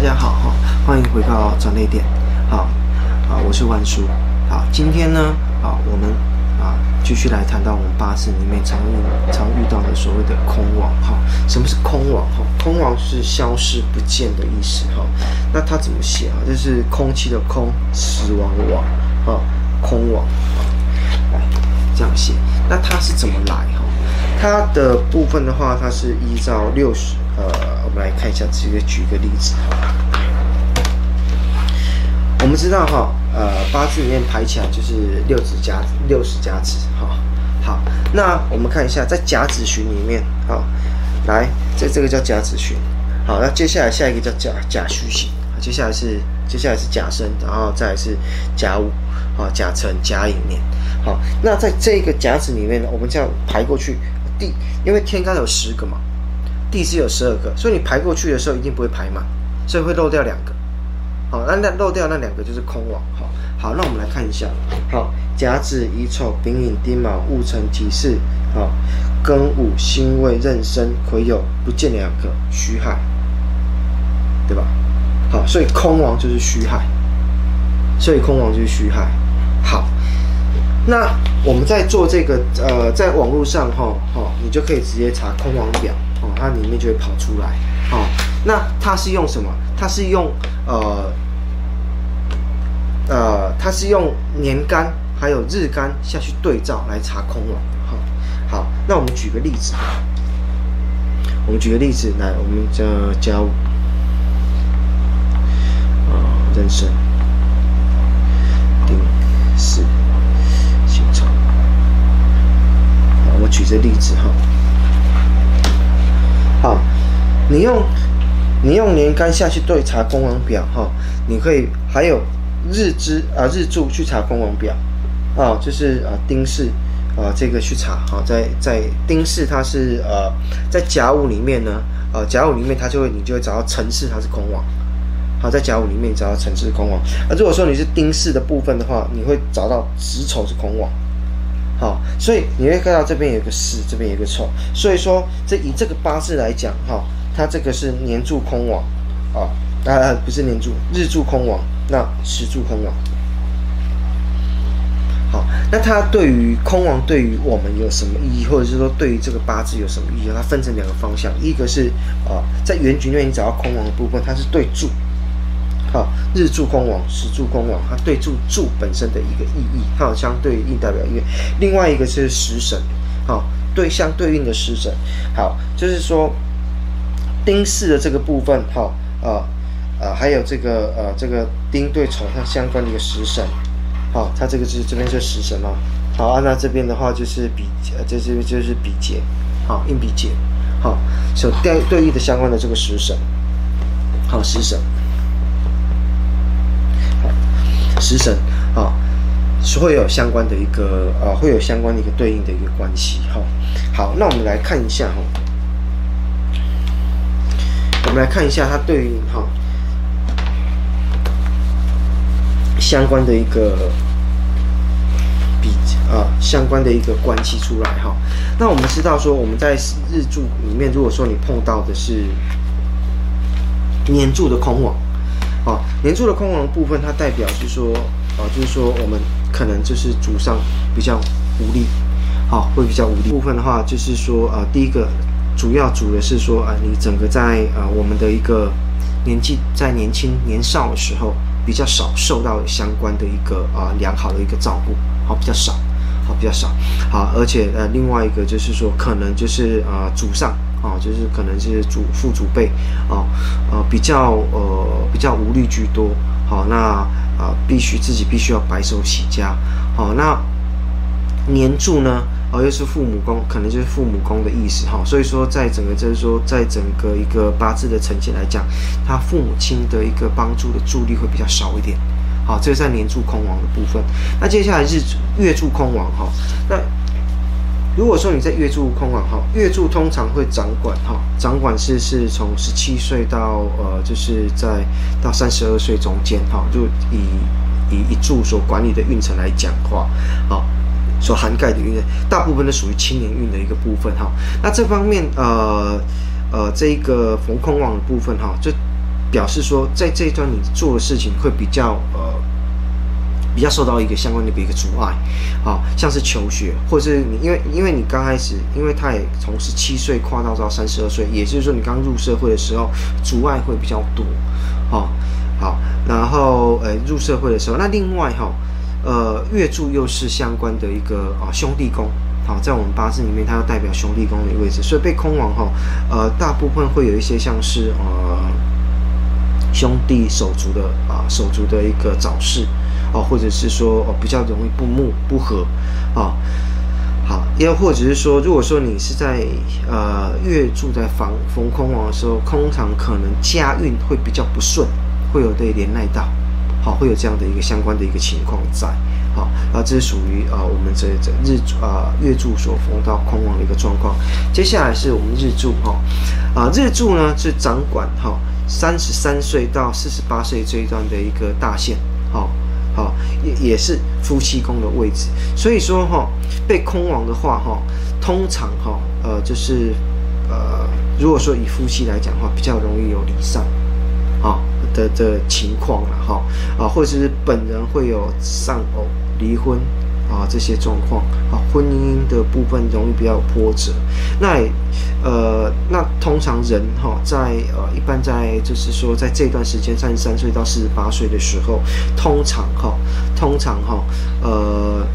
大家好哈，欢迎回到转内点，好啊，我是万叔，好，今天呢啊，我们啊继续来谈到我们八字里面常遇常遇到的所谓的空亡哈，什么是空亡哈？空亡是消失不见的意思哈，那它怎么写啊？就是空气的空，死亡的亡，哈，空亡，来这样写，那它是怎么来哈？它的部分的话，它是依照六十。呃，我们来看一下，直接举个例子。我们知道哈，呃，八字里面排起来就是六子甲，六十甲子哈。好，那我们看一下，在甲子旬里面，好，来，这这个叫甲子旬。好，那接下来下一个叫甲甲戌辛，接下来是接下来是甲申，然后再是甲午，啊，甲辰、甲寅年。好，那在这个甲子里面呢，我们这样排过去，第，因为天干有十个嘛。地支有十二个，所以你排过去的时候一定不会排满，所以会漏掉两个。好，那那漏掉那两个就是空亡。好，好，那我们来看一下。好，甲子乙丑丙寅丁卯戊辰己巳。好，庚午辛未壬申癸酉不见两个戌亥，对吧？好，所以空亡就是戌亥，所以空亡就是戌亥。好，那我们在做这个呃，在网络上哈，哈，你就可以直接查空亡表。哦，它里面就会跑出来。哦，那它是用什么？它是用呃呃，它是用年干还有日干下去对照来查空亡。好，好，那我们举个例子。我们举个例子来，我们叫甲午啊，壬申丁巳辛丑。好，我举这例子哈。你用你用年干下去对查公王表哈，你可以还有日支啊日柱去查公王表啊，就是啊丁巳啊这个去查哈，在在丁巳它是呃在甲午里面呢，呃甲午里面它就会你就会找到辰巳它是空亡，好，在甲午里面找到辰巳空亡，那如果说你是丁巳的部分的话，你会找到子丑是空亡。好，所以你会看到这边有个巳，这边有个丑，所以说这以这个八字来讲，哈，它这个是年柱空亡，啊，啊不是年柱，日柱空亡，那时柱空亡。好，那它对于空亡对于我们有什么意义，或者是说对于这个八字有什么意义？它分成两个方向，一个是啊，在原局里面你找到空亡的部分，它是对柱。好，日柱空亡，时柱空亡，它对柱柱本身的一个意义，它有相对应代表意义。另外一个是食神，好，对相对应的食神，好，就是说丁巳的这个部分，好，啊啊，还有这个呃这个丁对丑它相关的一个食神，好，它这个是这边是食神哦，好，啊，那这边的话就是比呃这这边就是比劫，好，硬比劫，好，所对对应的相关的这个食神，好，食神。好食神啊，是会有相关的一个呃，会有相关的一个对应的一个关系哈。好，那我们来看一下哈，来看一下它对应哈相关的一个比啊，相关的一个关系出来哈。那我们知道说，我们在日柱里面，如果说你碰到的是年柱的空亡。啊，年柱的空亡部分，它代表是说，啊，就是说我们可能就是主上比较无力，好，会比较无力。部分的话，就是说，啊，第一个主要主的是说，啊，你整个在啊我们的一个年纪在年轻年少的时候，比较少受到相关的一个啊良好的一个照顾，好，比较少，好，比较少，好，而且呃另外一个就是说，可能就是啊祖上。哦，就是可能是祖父祖辈，哦，呃，比较呃比较无力居多，好，那啊、必须自己必须要白手起家，好，那年柱呢，哦又是父母宫，可能就是父母宫的意思，哈，所以说在整个就是说在整个一个八字的呈现来讲，他父母亲的一个帮助的助力会比较少一点，好，这个在年柱空亡的部分，那接下来日月柱空亡，哈，那。如果说你在月柱空亡哈，月柱通常会掌管哈，掌管是是从十七岁到呃，就是在到三十二岁中间哈，就以以一柱所管理的运程来讲话，好，所涵盖的运，大部分都属于青年运的一个部分哈。那这方面呃呃，这一个逢空亡的部分哈，就表示说在这一段你做的事情会比较呃比较受到一个相关的一个阻碍，啊，像是求学，或者是你因为因为你刚开始，因为他也从十七岁跨到到三十二岁，也就是说你刚入社会的时候阻碍会比较多，啊，好，然后呃入社会的时候，那另外哈。呃，月柱又是相关的一个啊兄弟宫，好，在我们八字里面，它要代表兄弟宫的位置，所以被空亡哈，呃，大部分会有一些像是呃兄弟手足的啊手足的一个早逝，哦，或者是说哦比较容易不睦不和，啊，好，又或者是说，如果说你是在呃月柱在逢逢空亡的时候，通常可能家运会比较不顺，会有被连累到。好，会有这样的一个相关的一个情况在，好，啊，这是属于啊我们这这日啊月柱所逢到空亡的一个状况。接下来是我们日柱哈，啊日柱呢是掌管哈三十三岁到四十八岁这一段的一个大限，好，好也也是夫妻宫的位置，所以说哈被空亡的话哈，通常哈呃就是呃如果说以夫妻来讲的话，比较容易有离散，啊。的的情况了哈啊，或者是本人会有丧偶、离婚啊这些状况啊，婚姻的部分容易比较有波折。那呃，那通常人哈在呃一般在就是说在这段时间三十三岁到四十八岁的时候，通常哈通常哈呃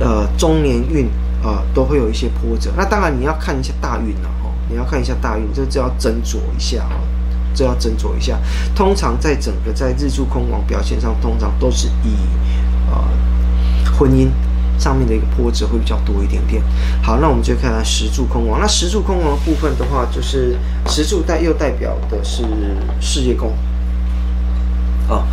呃中年运啊都会有一些波折。那当然你要看一下大运了哈，你要看一下大运，这就要斟酌一下哈。这要斟酌一下。通常在整个在日柱空亡表现上，通常都是以呃婚姻上面的一个波折会比较多一点点。好，那我们就看看十柱空亡。那十柱空亡的部分的话，就是十柱代又代表的是事业宫，啊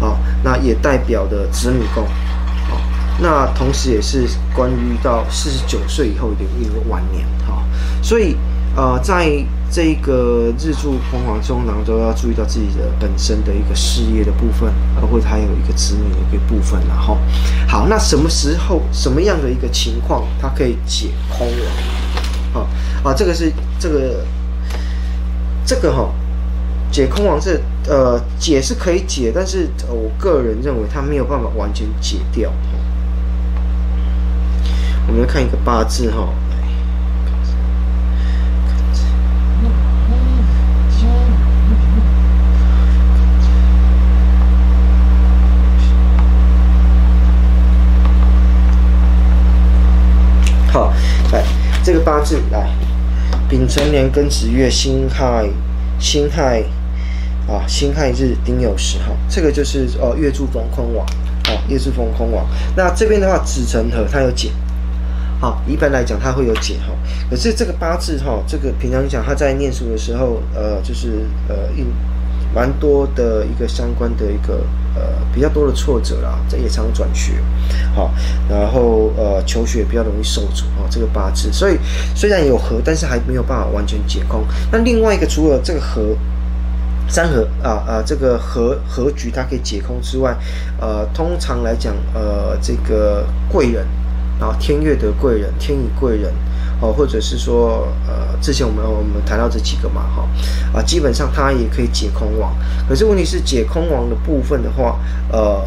啊，那也代表的子女宫，啊，那同时也是关于到四十九岁以后的一个晚年，哈，所以。呃，在这个日柱空亡中，然后都要注意到自己的本身的一个事业的部分，呃，或者还有一个子女的一个部分，然后，好，那什么时候、什么样的一个情况，它可以解空亡？好，啊，这个是这个这个哈，解空亡是呃解是可以解，但是我个人认为它没有办法完全解掉。我们来看一个八字哈。好，来这个八字来，丙辰年庚子月辛亥，辛亥啊，辛亥日丁酉时哈，这个就是哦月柱逢空亡，啊月柱逢空亡。那这边的话子辰合它有解，好，一般来讲它会有解哈。可是这个八字哈，这个平常讲他在念书的时候，呃，就是呃一。蛮多的一个相关的一个呃比较多的挫折啦，这也常转学，好，然后呃求学比较容易受阻啊，这个八字，所以虽然有合，但是还没有办法完全解空。那另外一个除了这个合三合啊啊这个合合局它可以解空之外，呃通常来讲呃这个贵人啊天月得贵人，天乙贵人。哦，或者是说，呃，之前我们我们谈到这几个嘛，哈，啊，基本上它也可以解空亡，可是问题是解空亡的部分的话，呃，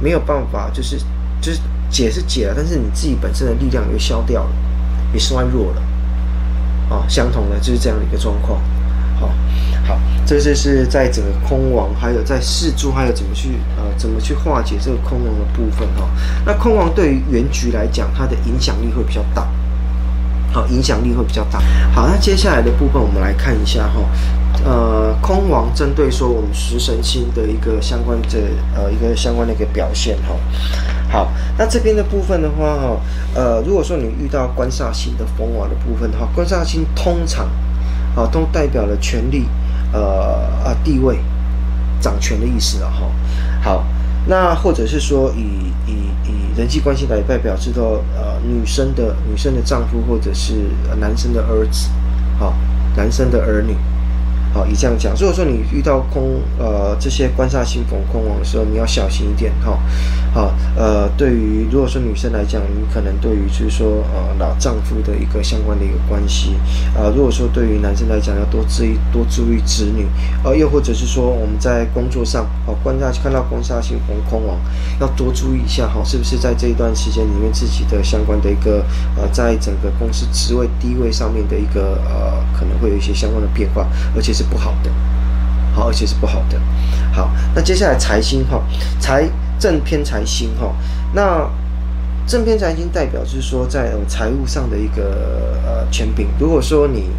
没有办法，就是就是解是解了，但是你自己本身的力量也消掉了，也衰弱了，啊，相同的就是这样的一个状况，好，好，这就是在整个空亡，还有在四柱，还有怎么去呃怎么去化解这个空亡的部分哈，那空亡对于原局来讲，它的影响力会比较大。好，影响力会比较大。好，那接下来的部分我们来看一下哈，呃，空王针对说我们食神星的一个相关的呃一个相关的一个表现哈。好，那这边的部分的话哈，呃，如果说你遇到官煞星的逢亡的部分的话，官煞星通常啊都代表了权力，呃啊地位、掌权的意思了哈。好。那或者是说以以以人际关系来代表，知道呃女生的女生的丈夫或者是男生的儿子，好，男生的儿女，好，以这样讲，如果说你遇到空呃这些官煞星逢空亡的时候，你要小心一点哈。好，呃，对于如果说女生来讲，你可能对于就是说呃老丈夫的一个相关的一个关系啊、如果说对于男生来讲，要多注意多注意子女，呃，又或者是说我们在工作上，好，官煞看到官煞星逢空亡，要多注意一下哈，是不是在这一段时间里面自己的相关的一个呃，在整个公司职位地位上面的一个呃，可能会有一些相关的变化，而且是不好的，好，而且是不好的。好，那接下来财星哈，财。正偏财星哈，那正偏财星代表就是说在财务上的一个呃权柄。如果说你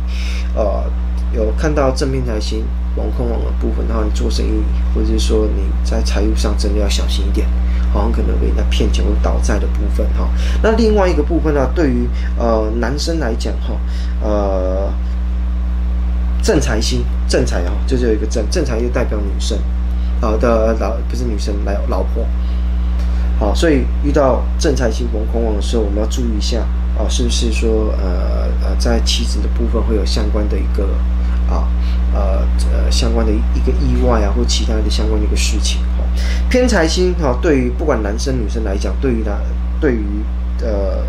呃有看到正偏财星逢空亡的部分，然后你做生意或者是说你在财务上真的要小心一点，好像可能被人家骗钱或倒债的部分哈。那另外一个部分呢，对于呃男生来讲哈，呃正财星正财啊，就是有一个正正财又代表女生。好的老不是女生来老婆，好，所以遇到正财星逢空亡的时候，我们要注意一下啊，是不是说呃呃在妻子的部分会有相关的一个啊呃呃相关的一个意外啊，或其他的相关的一个事情哈。偏财星哈，对于不管男生女生来讲，对于他对于呃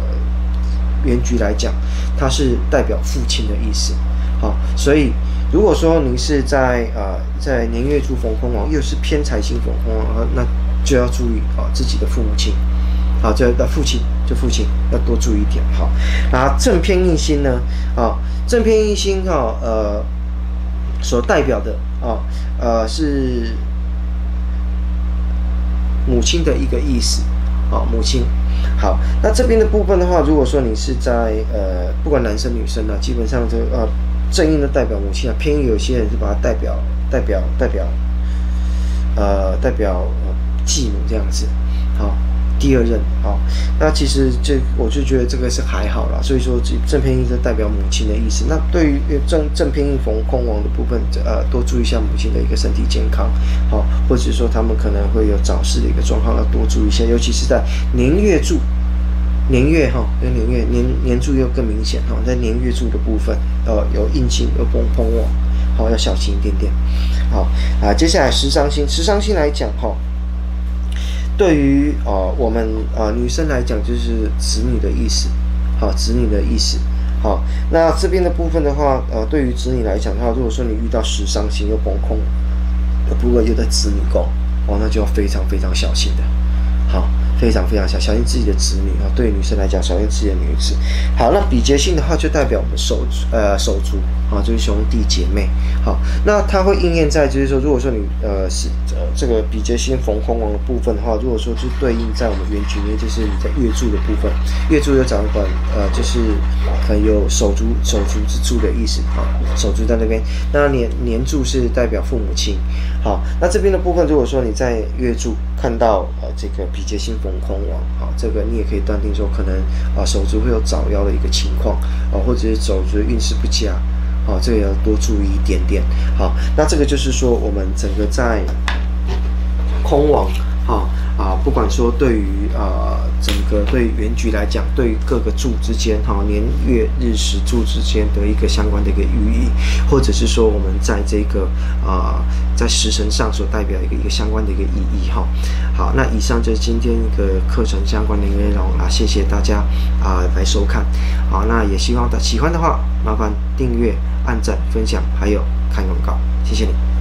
原局来讲，它是代表父亲的意思，好，所以。如果说您是在呃在年月柱逢空亡，又是偏财星逢空亡，那就要注意啊、自己的父母亲，好，这的父亲就父亲要多注意一点好。那正偏印星呢啊、正偏印星哈呃所代表的啊呃，是母亲的一个意思啊、母亲好。那这边的部分的话，如果说你是在呃不管男生女生呢，基本上就呃。正印的代表母亲啊，偏印有些人是把它代表代表代表，呃，代表继母这样子，好，第二任，好，那其实这我就觉得这个是还好啦，所以说这正偏印是代表母亲的意思。那对于正正偏印逢空亡的部分，呃，多注意一下母亲的一个身体健康，好，或者说他们可能会有早逝的一个状况，要多注意一下，尤其是在年月柱。年月哈，跟年月年年柱又更明显哈，在年月柱的部分，呃，有印星有崩空哦，好，要小心一点点。好啊，接下来食伤星，食伤星来讲哈，对于呃我们呃女生来讲就是子女的意思，好，子女的意思。好，那这边的部分的话，呃，对于子女来讲的话，如果说你遇到食伤星又崩空，不过又在子女宫，哦，那就要非常非常小心的。好。非常非常小，小心自己的子女啊！对于女生来讲，小心自己的女子。好，那比劫星的话，就代表我们手呃手足啊，就是兄弟姐妹。好，那它会应验在就是说，如果说你呃是呃这个比劫星逢空亡的部分的话，如果说是对应在我们原局里面，就是你在月柱的部分，月柱有掌管呃就是很有手足手足之柱的意思啊，手足在那边。那年年柱是代表父母亲。好，那这边的部分，如果说你在月柱看到呃这个比劫星逢空亡，啊，这个你也可以断定说，可能啊手足会有早夭的一个情况，啊，或者是手足运势不佳，啊，这个要多注意一点点。好，那这个就是说我们整个在空亡，啊。啊，不管说对于呃整个对原局来讲，对于各个柱之间哈、年月日时柱之间的一个相关的一个寓意，或者是说我们在这个啊在时辰上所代表一个一个相关的一个意义哈。好，那以上就是今天一个课程相关的内容啊，谢谢大家啊来收看。好，那也希望大喜欢的话，麻烦订阅、按赞、分享，还有看广告，谢谢你。